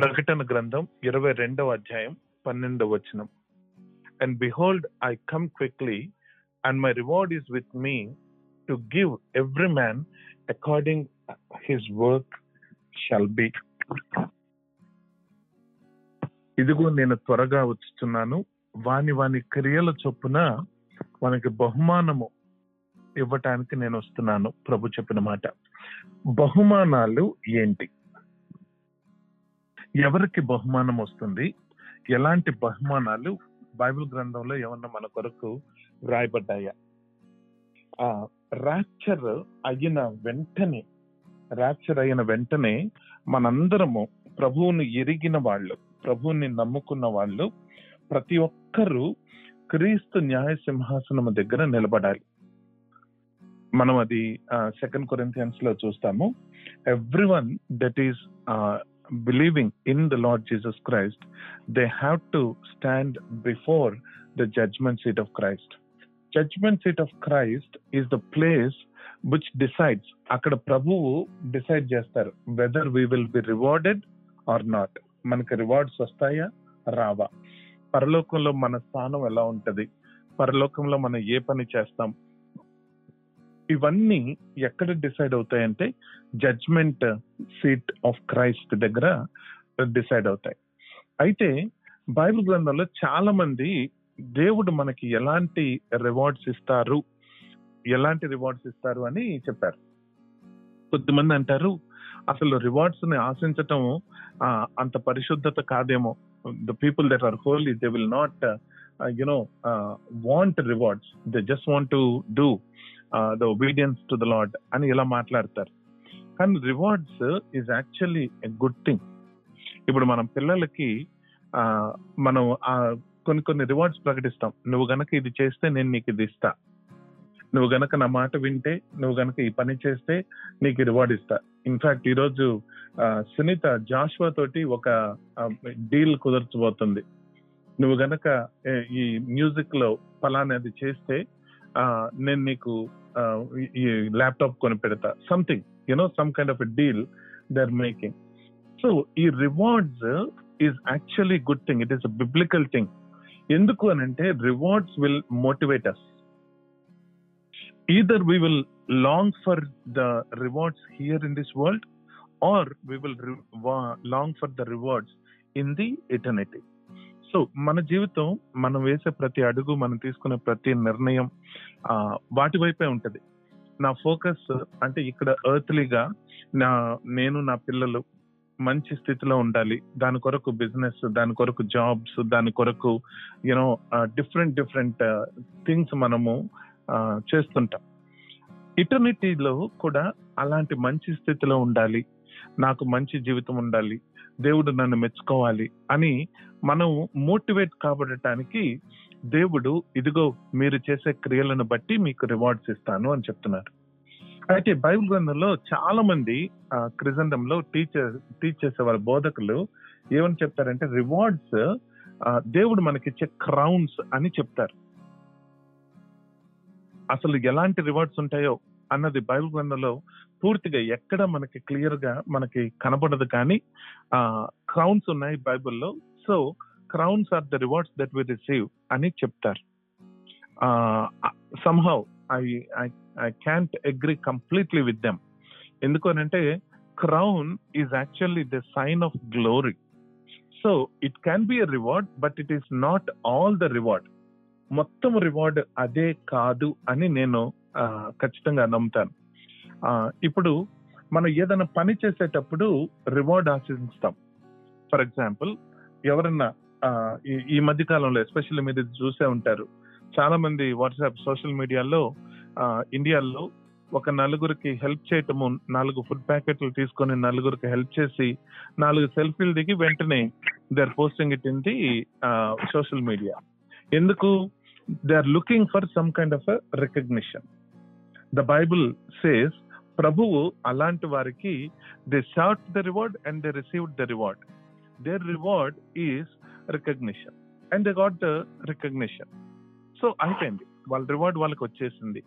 ప్రకటన గ్రంథం ఇరవై రెండవ అధ్యాయం పన్నెండవ వచనం. And behold I come quickly and my reward is with me to give every man according his work shall be ఇదిగో నేను త్వరగా వచ్చుతున్నాను వాని వాని క్రియల చొప్పున మనకి బహుమానము ఇవ్వటానికి నేను వస్తున్నాను. ప్రభు చెప్పిన మాట. బహుమానాలు ఏంటి? ఎవరికి బహుమానం వస్తుంది? ఎలాంటి బహుమానాలు బైబిల్ గ్రంథంలో ఏమన్నా మన కొరకు వ్రాయబడ్డాయా? ఆ ర్యాప్చర్ అయిన వెంటనే ర్యాప్చర్ అయిన వెంటనే మనందరము ప్రభువుని ఎరిగిన వాళ్ళు ప్రభువుని నమ్ముకున్న వాళ్ళు ప్రతి ఒక్కరూ క్రీస్తు న్యాయ సింహాసనము దగ్గర నిలబడాలి. మనం అది సెకండ్ కొరింథియన్స్లో చూస్తాము. Every one that is believing in the Lord Jesus Christ they have to stand before the judgement seat of Christ judgement seat of Christ is the place which decides అక్కడ ప్రభువు డిసైడ్ చేస్తారు whether we will be rewarded or not మనకి rewards వస్తాయా? రావా. పరలోకంలో మన స్థానం ఎలా ఉంటది? పరలోకంలో మనం ఏ పని చేస్తాం? ఇవన్నీ ఎక్కడ డిసైడ్ అవుతాయంటే జడ్జ్మెంట్ సీట్ ఆఫ్ క్రైస్ట్ దగ్గర డిసైడ్ అవుతాయి. అయితే బైబిల్ గ్రంథంలో చాలా మంది దేవుడు మనకి ఎలాంటి రివార్డ్స్ ఇస్తారు ఎలాంటి రివార్డ్స్ ఇస్తారు అని చెప్పారు. కొద్దిమంది అంటారు అసలు రివార్డ్స్ని ఆశించటం అంత పరిశుద్ధత కాదేమో. The people that are holy they will not you know want rewards they just want to do the obedience to the Lord అని ఇలా మాట్లాడతారు. కానీ rewards is actually a good thing ఇప్పుడు మనం పిల్లలకి మనం కొన్ని కొన్ని రివార్డ్స్ ప్రకటిస్తాం. నువ్వు గనక ఇది చేస్తే నేను నీకు ఇది ఇస్తా. నువ్వు గనక నా మాట వింటే నువ్వు గనక ఈ పని చేస్తే నీకు రివార్డ్ ఇస్తా. ఇన్ఫాక్ట్ ఈరోజు సునీత జాషువా తోటి ఒక డీల్ కుదర్చబోతుంది. నువ్వు గనక ఈ మ్యూజిక్లో ఫలానాది చేస్తే నేను నీకు ఈ ల్యాప్టాప్ కొని పెడతా something you know some kind of deal they are making so ఈ rewards is actually good thing it is a biblical thing ఎందుకు అని అంటే rewards will motivate us either we will long for the rewards here in this world or we will re- long for the rewards in the eternity so మన జీవితం మనం వేసే ప్రతి అడుగు మనం తీసుకునే ప్రతి నిర్ణయం వాటి వైపే ఉంటది. నా ఫోకస్ అంటే ఇక్కడ ఎర్త్లీగా నా నేను నా పిల్లలు మంచి స్థితిలో ఉండాలి. దాని కొరకు బిజినెస్ దాని కొరకు జాబ్స్ దాని కొరకు యూనో డిఫరెంట్ డిఫరెంట్ థింగ్స్ మనము చేస్తుంటాం. ఇటర్నిటీలో కూడా అలాంటి మంచి స్థితిలో ఉండాలి. నాకు మంచి జీవితం ఉండాలి. దేవుడు నన్ను మెచ్చుకోవాలి అని మనం మోటివేట్ కాబడటానికి దేవుడు ఇదిగో మీరు చేసే క్రియలను బట్టి మీకు రివార్డ్స్ ఇస్తాను అని చెప్తున్నారు. అయితే బైబిల్ గ్రంథంలో చాలా మంది క్రిజండంలో టీచర్ టీచ్ చేసే వాళ్ళ బోధకులు ఏమని చెప్తారంటే రివార్డ్స్ దేవుడు మనకిచ్చే క్రౌన్స్ అని చెప్తారు. అసలు ఎలాంటి రివార్డ్స్ ఉంటాయో అన్నది బైబిల్ గ్రంథంలో పూర్తిగా ఎక్కడ మనకి క్లియర్గా మనకి కనబడదు కానీ ఆ క్రౌన్స్ ఉన్నాయి బైబిల్లో. So crowns are the rewards that we receive అని చెప్తారు. Somehow I I can't agree completely with them ఎందుకు అంటే crown is actually the sign of glory so it can be a reward but it is not all the reward మొత్తం reward అదే కాదు అని నేను ఖచ్చితంగా నమ్ముతాను. ఇప్పుడు మనం ఏదైనా పని చేసేటప్పుడు రివార్డ్ ఆశిస్తాం. ఫర్ ఎగ్జాంపుల్ ఎవరన్నా ఈ మధ్య కాలంలో ఎస్పెషల్లీ మీరు చూసే ఉంటారు. చాలా మంది వాట్సాప్ సోషల్ మీడియాలో ఇండియాలో ఒక నలుగురికి హెల్ప్ చేయటము నాలుగు ఫుడ్ ప్యాకెట్లు తీసుకొని నలుగురికి హెల్ప్ చేసి నాలుగు సెల్ఫీలు దిగి వెంటనే they are posting it in the social media ఎందుకు? They are looking for some kind of recognition the Bible says ప్రభువు అలాంటి వారికి they short the reward and they received the reward their reward is recognition and they got the recognition so అయిపోయింది. వాళ్ళ reward వాళ్ళకి వచ్చేసింది.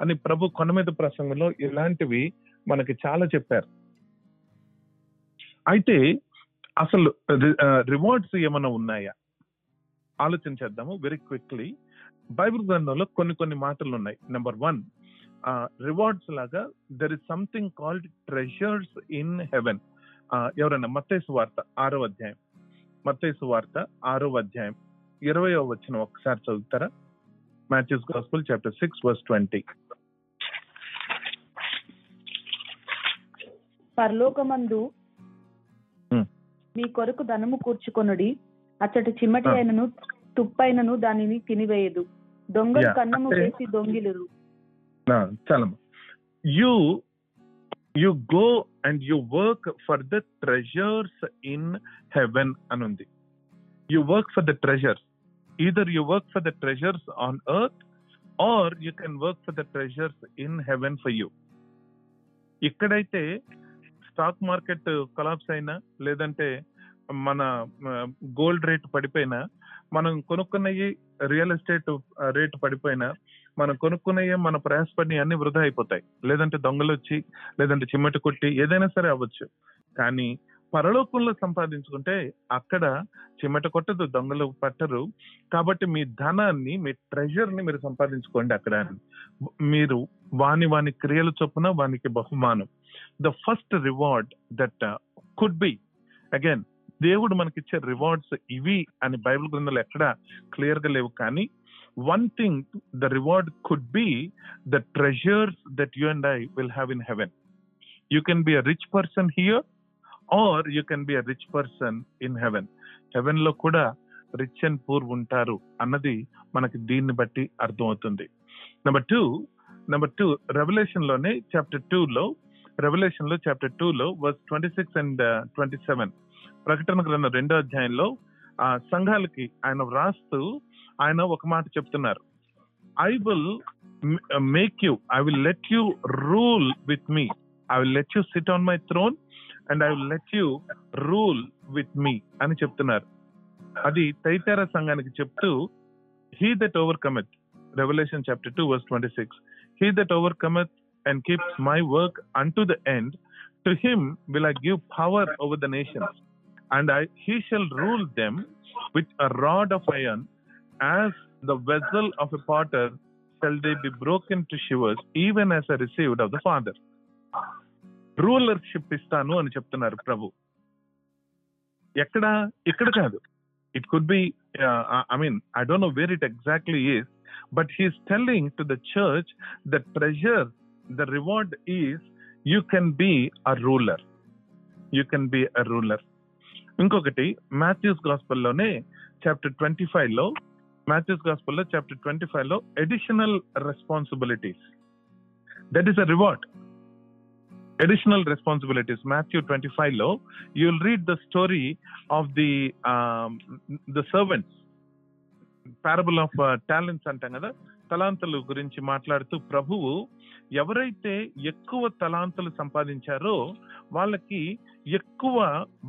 అని ప్రభు కొన మీద ప్రసంగంలో ఇలాంటివి మనకి చాలా చెప్పారు. అయితే అసలు రివార్డ్స్ ఏమైనా ఉన్నాయా? ఆలోచన చేద్దాము. వెరీ క్విక్లీ బైబిల్ గ్రంథంలో కొన్ని కొన్ని మాటలు ఉన్నాయి. నెంబర్ వన్ రివార్డ్స్ లాగా there is something called treasures in heaven ఎవరైనా మత్తైసు వార్త ఆరో అధ్యాయం. మత్తైసు వార్త ఆరో అధ్యాయం. ఇరవయో వచ్చిన ఒకసారి చదువుతారా? Matthew's gospel chapter six verse twenty పరలోకమందు. మీ కొరకు ధనము కూర్చుకొనుడి. అచ్చటి చిమ్మటి. అయినను తుప్పైనను దానిని తినివేయదు. దొంగలు కన్నము వేసి దొంగిలురు. చాలా you you go and you work for the treasures in heaven అని ఉంది you work for the treasures either you work for the treasures on earth or you can work for the treasures in heaven for you ఇక్కడైతే stock market collapse అయినా లేదంటే మన gold rate పడిపోయినా మనం కొనుక్కున్నవి real estate rate పడిపోయినా మనం కొనుక్కునే మన ప్రయాసపడి అన్ని వృధా అయిపోతాయి. లేదంటే దొంగలు వచ్చి లేదంటే చిమ్మటి కొట్టి ఏదైనా సరే అవ్వచ్చు. కానీ పరలోకంలో సంపాదించుకుంటే అక్కడ చిమ్మట కొట్టదు దొంగలు పట్టరు. కాబట్టి మీ ధనాన్ని మీ ట్రెజర్ని మీరు సంపాదించుకోండి అక్కడ. మీరు వాని వాని క్రియలు చొప్పున వానికి బహుమానం. The first reward that could be again దేవుడు మనకిచ్చే రివార్డ్స్ ఇవి అని బైబిల్ గ్రంథంలో ఎక్కడ క్లియర్గా లేవు. కానీ one thing the reward could be the treasures that you and I will have in heaven you can be a rich person here or you can be a rich person in heaven హెవెన్లో కూడా rich and poor ఉంటారు అన్నది మనకి దీన్ని బట్టి అర్థమవుతుంది. Number two number two రెవల్యూషన్లోనే chapter two లో రెవల్యూషన్లో చాప్టర్ టూ లో verse twenty six and twenty seven ప్రకటన గ్రంథం రెండో అధ్యాయంలో ఆ సంఘాలకి ఆయన వ్రాస్తూ ఆయన ఒక మాట చెప్తున్నారు. I will make you I will let you rule with me I will let you sit on my throne and I will let you rule with me అని చెప్తున్నారు. అది తైతార సంఘానికి చెప్తూ he that overcometh revelation chapter two verse twenty six he that overcometh and keeps my work unto the end to him will I give power over the nations and I, he shall rule them with a rod of iron, as the vessel of a potter shall they be broken to shivers, even as I received of the Father. Rulership ఇస్తాను అని చెప్తున్నారు ప్రభు. ఎక్కడ? ఇక్కడ కాదు. It could be I mean I don't know where it exactly is but he's telling to the church the treasure the reward is you can be a ruler you can be a ruler ఇంకొకటి Matthew's గాస్పల్లోనే chapter twenty ఫైవ్లో Matthew's గాస్పల్లో chapter twenty ఫైవ్లో additional responsibilities that is a reward additional responsibilities Matthew twenty ఫైవ్లో you will read the story of the the servants parable of talents అంటాం కదా? తలాంతలు గురించి మాట్లాడుతూ ప్రభువు ఎవరైతే ఎక్కువ తలాంతులు సంపాదించారో వాళ్ళకి ఎక్కువ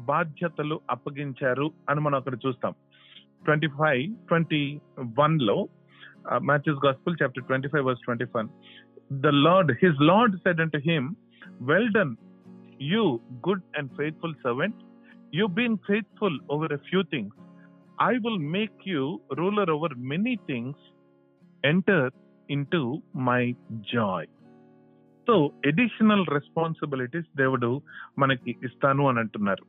బాధ్యతలు అప్పగించారు అని మనం అక్కడ చూస్తాం. ట్వంటీ ఫైవ్ ట్వంటీ వన్ లో Matthew's gospel chapter twenty five verse twenty one the lord his lord said and him well done you good and faithful servant you been faithful over a few things I will make you ruler over many things enter into my joy so additional responsibilities దేవుడు మనకి ఇస్తాను అని అంటున్నారు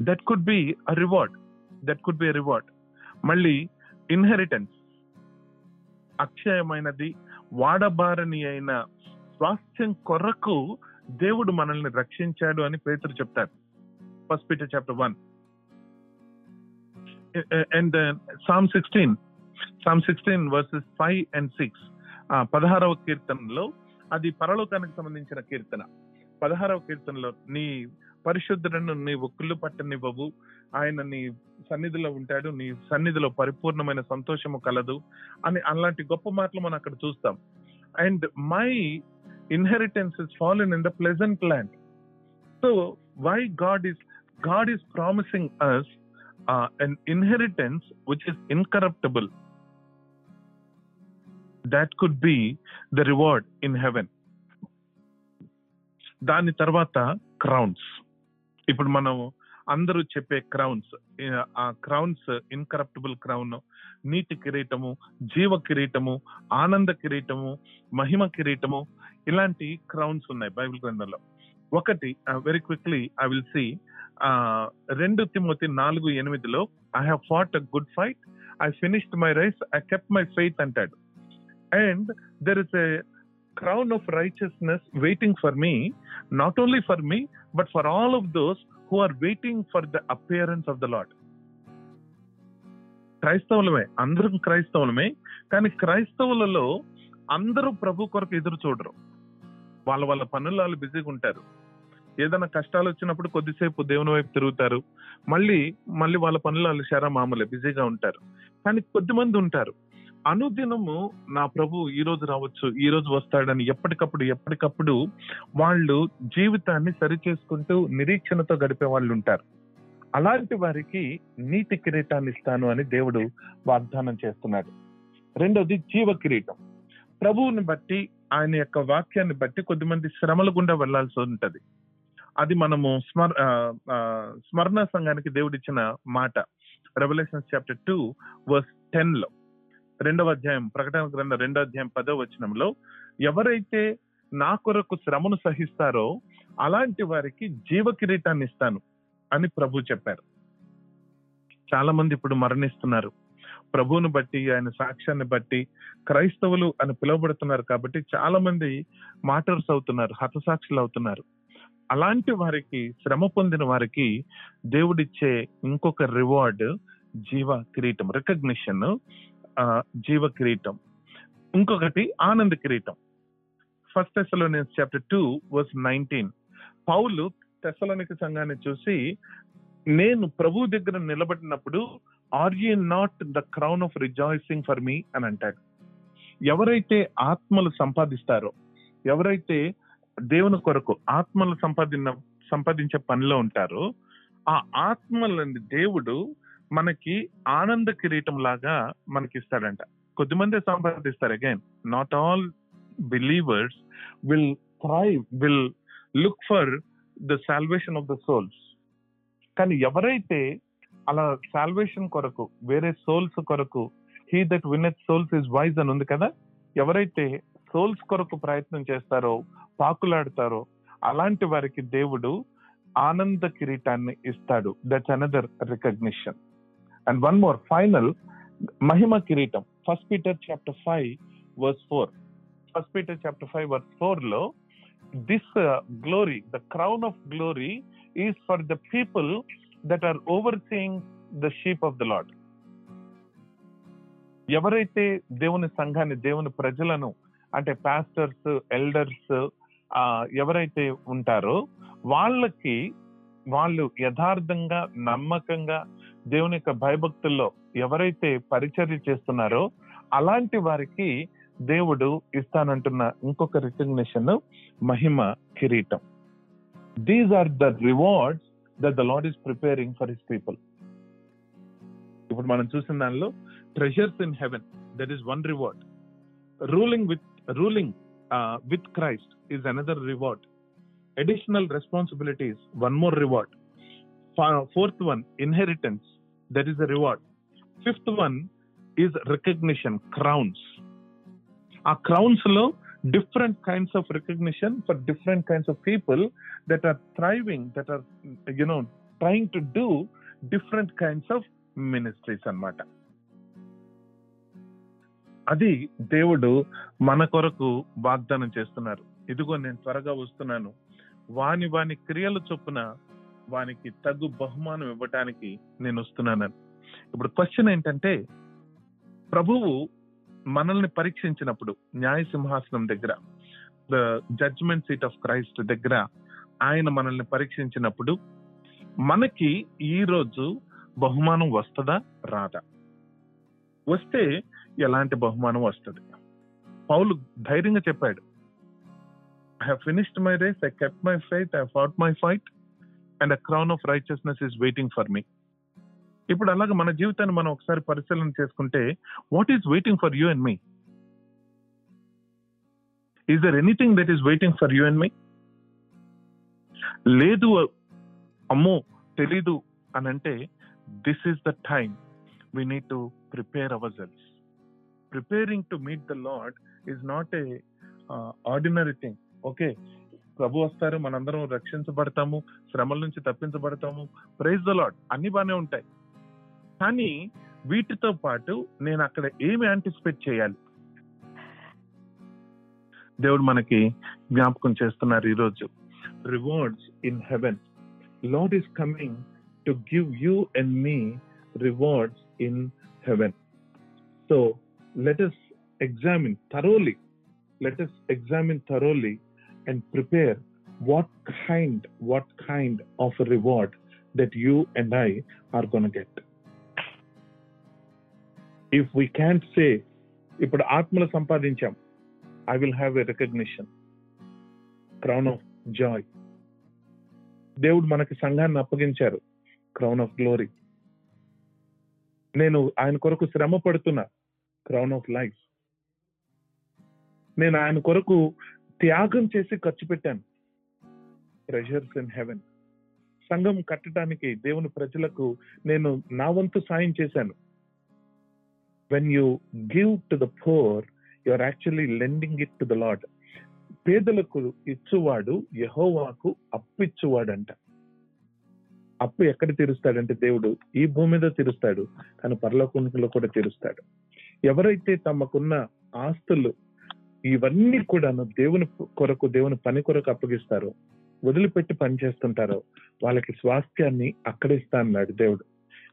that could be a reward that could be a reward మళ్ళీ inheritance అక్షయమైనది వాడబారని అయిన స్వాస్థ్యం కొరకు దేవుడు మనల్ని రక్షించాడు అని పేతురు చెప్తారు. First Peter chapter one and Psalm sixteen Psalm sixteen verses five and six పదహారవ కీర్తనలో అది పరలోకానికి సంబంధించిన కీర్తన. పదహారవ కీర్తనలో నీ పరిశుద్ధులను నీ ఒక్కులు పట్టనివ్వవు. ఆయన నీ సన్నిధిలో ఉంటాడు. నీ సన్నిధిలో పరిపూర్ణమైన సంతోషము కలదు అని అలాంటి గొప్ప మాటలు మనం అక్కడ చూస్తాం. And my inheritance is fallen in the pleasant land. So why God is God is promising us an inheritance which is incorruptible that could be the reward in heaven దాని తర్వాత క్రౌన్స్ ఇప్పుడు మనం అందరూ చెప్పే క్రౌన్స్ ఆ crowns incorruptible crown నీటి కిరీటము జీవ కిరీటము ఆనంద కిరీటము మహిమ కిరీటము ఇలాంటి క్రౌన్స్ ఉన్నాయి బైబిల్ గ్రంథంలో. ఒకటి very quickly I will see రెండు తిమ్మతి నాలుగు ఎనిమిదిలో I have fought a good fight I finished my race I kept my faith అంటాడు. And there is a crown of righteousness waiting for me, not only for me, but for all of those who are waiting for the appearance of the Lord. క్రైస్తవులమే అందరం క్రైస్తవులమే కానీ క్రైస్తవులలో అందరూ ప్రభు కొరకు ఎదురు చూడరు. వాళ్ళ వాళ్ళ పనులు వాళ్ళు బిజీగా ఉంటారు. ఏదైనా కష్టాలు వచ్చినప్పుడు కొద్దిసేపు దేవుని వైపు తిరుగుతారు. మళ్ళీ మళ్ళీ వాళ్ళ పనులు వాళ్ళు శర మామూలే బిజీగా ఉంటారు. కానీ కొద్దిమంది ఉంటారు. అనుదినము నా ప్రభు ఈ రోజు రావచ్చు ఈ రోజు వస్తాడని ఎప్పటికప్పుడు ఎప్పటికప్పుడు వాళ్ళు జీవితాన్ని సరి చేసుకుంటూ నిరీక్షణతో గడిపే వాళ్ళు ఉంటారు. అలాంటి వారికి నీతి కిరీటాన్ని ఇస్తాను అని దేవుడు వాగ్దానం చేస్తున్నాడు. రెండోది జీవ కిరీటం. ప్రభువుని బట్టి ఆయన యొక్క వాక్యాన్ని బట్టి కొద్దిమంది శ్రమల గుండా వెళ్ళాల్సి ఉంటది. అది మనము స్మర ఆ, స్మరణ సంఘానికి దేవుడిచ్చిన మాట. రెవల్యూషన్ చాప్టర్ టూ వర్స్ టెన్లో రెండవ అధ్యాయం ప్రకటన గ్రంథ రెండో అధ్యాయం పదో వచనంలో ఎవరైతే నా కొరకు శ్రమను సహిస్తారో అలాంటి వారికి జీవ కిరీటాన్ని ఇస్తాను అని ప్రభు చెప్పారు. చాలా మంది ఇప్పుడు మరణిస్తున్నారు. ప్రభువును బట్టి ఆయన సాక్ష్యాన్ని బట్టి క్రైస్తవులు అని పిలువబడుతున్నారు కాబట్టి చాలా మంది మాటర్స్ అవుతున్నారు హతసాక్షులు అవుతున్నారు. అలాంటి వారికి శ్రమ పొందిన వారికి దేవుడిచ్చే ఇంకొక రివార్డ్ జీవ కిరీటం రికగ్నిషన్ జీవ కిరీటం ఇంకొకటి ఆనంద కిరీటం first Thessalonians chapter two verse nineteen పౌలు టెస్లోనిక సంఘాన్ని చూసి నేను ప్రభు దగ్గర నిలబడినప్పుడు are you not the crown of rejoicing for me అని అంటాడు. ఎవరైతే ఆత్మలు సంపాదిస్తారో ఎవరైతే దేవుని కొరకు ఆత్మలు సంపాదిన సంపాదించే పనిలో ఉంటారో ఆ ఆత్మలని దేవుడు మనకి ఆనంద కిరీటం లాగా మనకి ఇస్తాడంట కొద్దిమంది సంపాదిస్తారు again not all believers will thrive will look for the salvation of the souls కానీ ఎవరైతే అలా సాల్వేషన్ కొరకు వేరే సోల్స్ కొరకు he that winneth souls is wise అని ఉంది కదా? ఎవరైతే సోల్స్ కొరకు ప్రయత్నం చేస్తారో పాకులాడతారో అలాంటి వారికి దేవుడు ఆనంద కిరీటాన్ని ఇస్తాడు. That's another recognition and one more final మహిమ కిరీటం first Peter chapter five verse four first Peter chapter five verse ఫోర్లో this glory the crown of glory is for the people that are overseeing the sheep of the Lord ఎవరైతే దేవుని సంఘాన్ని దేవుని ప్రజలను అంటే pastors elders ఎవరైతే ఉంటారో వాళ్ళకి వాళ్ళు యథార్థంగా నమ్మకంగా దేవుని యొక్క భయభక్తుల్లో ఎవరైతే పరిచర్య చేస్తున్నారో అలాంటి వారికి దేవుడు ఇస్తానంటున్న ఇంకొక రికగ్నిషన్ మహిమ కిరీటం. These are the rewards that the Lord is preparing for his people ఇప్పుడు మనం చూసిన దానిలో treasures in heaven that is one reward ruling with ruling with Christ is another reward additional responsibilities one more reward fourth one inheritance that is a reward. Fifth one is recognition crowns. ఆ క్రౌన్స్లో different kinds of recognition for different kinds of people that are thriving that are you know trying to do different kinds of ministries అన్నమాట. అది దేవుడు మన కొరకు వాగ్దానం చేస్తున్నారు. ఇదిగో నేను త్వరగా వస్తున్నాను. వాని వాని క్రియల చొప్పున వానికి తగు బహుమానం ఇవ్వటానికి నేను వస్తున్నానని. ఇప్పుడు క్వశ్చన్ ఏంటంటే ప్రభువు మనల్ని పరీక్షించినప్పుడు న్యాయ సింహాసనం దగ్గర the judgement seat of Christ దగ్గర ఆయన మనల్ని పరీక్షించినప్పుడు మనకి ఈ రోజు బహుమానం వస్తుందా రాదా? వస్తే ఎలాంటి బహుమానం వస్తుంది? పౌలు ధైర్యంగా చెప్పాడు I have finished my race I kept my fight I fought my fight and a crown of righteousness is waiting for me ఇప్పుడు అలాగే మన జీవితాన్ని మనం ఒకసారి పరిశీలన చేసుకుంటే what is waiting for you and me is there anything that is waiting for you and me లేదు అమ్మో తెలీదు అని అంటే this is the time we need to prepare ourselves preparing to meet the lord is not a ordinary thing okay ప్రభు వస్తారు మనందరం రక్షించబడతాము శ్రమల నుంచి తప్పించబడతాము. Praise the lord అన్ని బాగానే ఉంటాయి. కానీ వీటితో పాటు నేను అక్కడ ఏమి యాంటిసిపేట్ చేయాలి? దేవుడు మనకి జ్ఞాపకం చేస్తున్నారు ఈరోజు. Rewards in heaven lord is coming to give you and me rewards in heaven so let us examine let let us examine thoroughly and prepare what kind what kind of a reward that you and i are going to get. If we can't say ఇప్పుడు ఆత్మలు సంపాదించాం I will have a recognition crown of joy దేవుడు మనకి సంఘాన్ని అప్పగించారు. Crown of glory నేను ఆయన కొరకు శ్రమ పడుతున్నా క్రౌన్ ఆఫ్ లైఫ్ నేను ఆయన కొరకు త్యాగం చేసి ఖర్చు పెట్టాను. ట్రెజర్స్ ఇన్ హెవెన్ సంఘం కట్టడానికి దేవుని ప్రజలకు నేను నా వంతు సాయం చేశాను. When you give to the poor you are actually lending it to the lord పేదలకు ఇచ్చువాడు యహోవాకు అప్పిచ్చువాడంట. అప్పు ఎక్కడ తీరుస్తాడంటే దేవుడు ఈ భూమి మీద తీరుస్తాడు కానీ పరలోకంలో కూడా తీరుస్తాడు. ఎవరైతే తమకున్న ఆస్తులు ఇవన్నీ కూడా దేవుని కొరకు దేవుని పని కొరకు అప్పగిస్తారు. వదిలిపెట్టి పని చేస్తుంటారో. వాళ్ళకి స్వాస్థ్యాన్ని అక్కడ ఇస్తా అన్నాడు దేవుడు.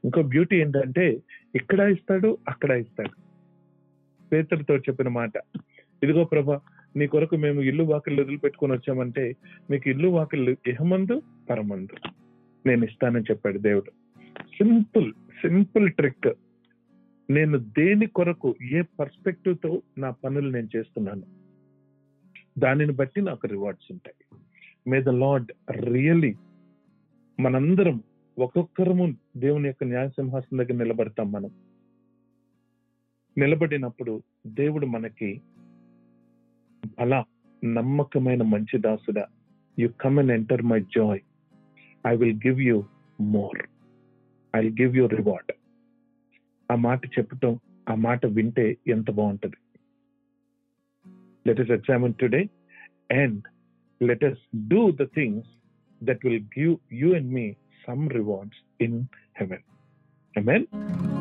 ఇంకో బ్యూటీ ఏంటంటే ఇక్కడ ఇస్తాడు అక్కడ ఇస్తాడు. పేతుడితో చెప్పిన మాట. ఇదిగో ప్రభా నీ కొరకు మేము ఇల్లు వాకిళ్ళు వదిలిపెట్టుకొని వచ్చామంటే మీకు ఇల్లు వాకిళ్ళు ఇహమందు పరమందు. నేను ఇస్తానని చెప్పాడు దేవుడు. సింపుల్ సింపుల్ ట్రిక్ నేను దేని కొరకు ఏ పర్స్పెక్టివ్తో నా పనులు నేను చేస్తున్నాను? దానిని బట్టి నాకు రివార్డ్స్ ఉంటాయి. మే ద లార్డ్ రియలీ మనందరం ఒక్కొక్కరము దేవుని యొక్క న్యాయ సింహాసనం దగ్గర నిలబడతాం మనం. నిలబడినప్పుడు దేవుడు మనకి అలా నమ్మకమైన మంచి దాసుడా. You come and enter my joy I will give you more I will give you reward ఆ మాట చెప్పటం ఆ మాట వింటే ఎంత బాగుంటది let us examine today and let us do the things that will give you and me some rewards in heaven Amen.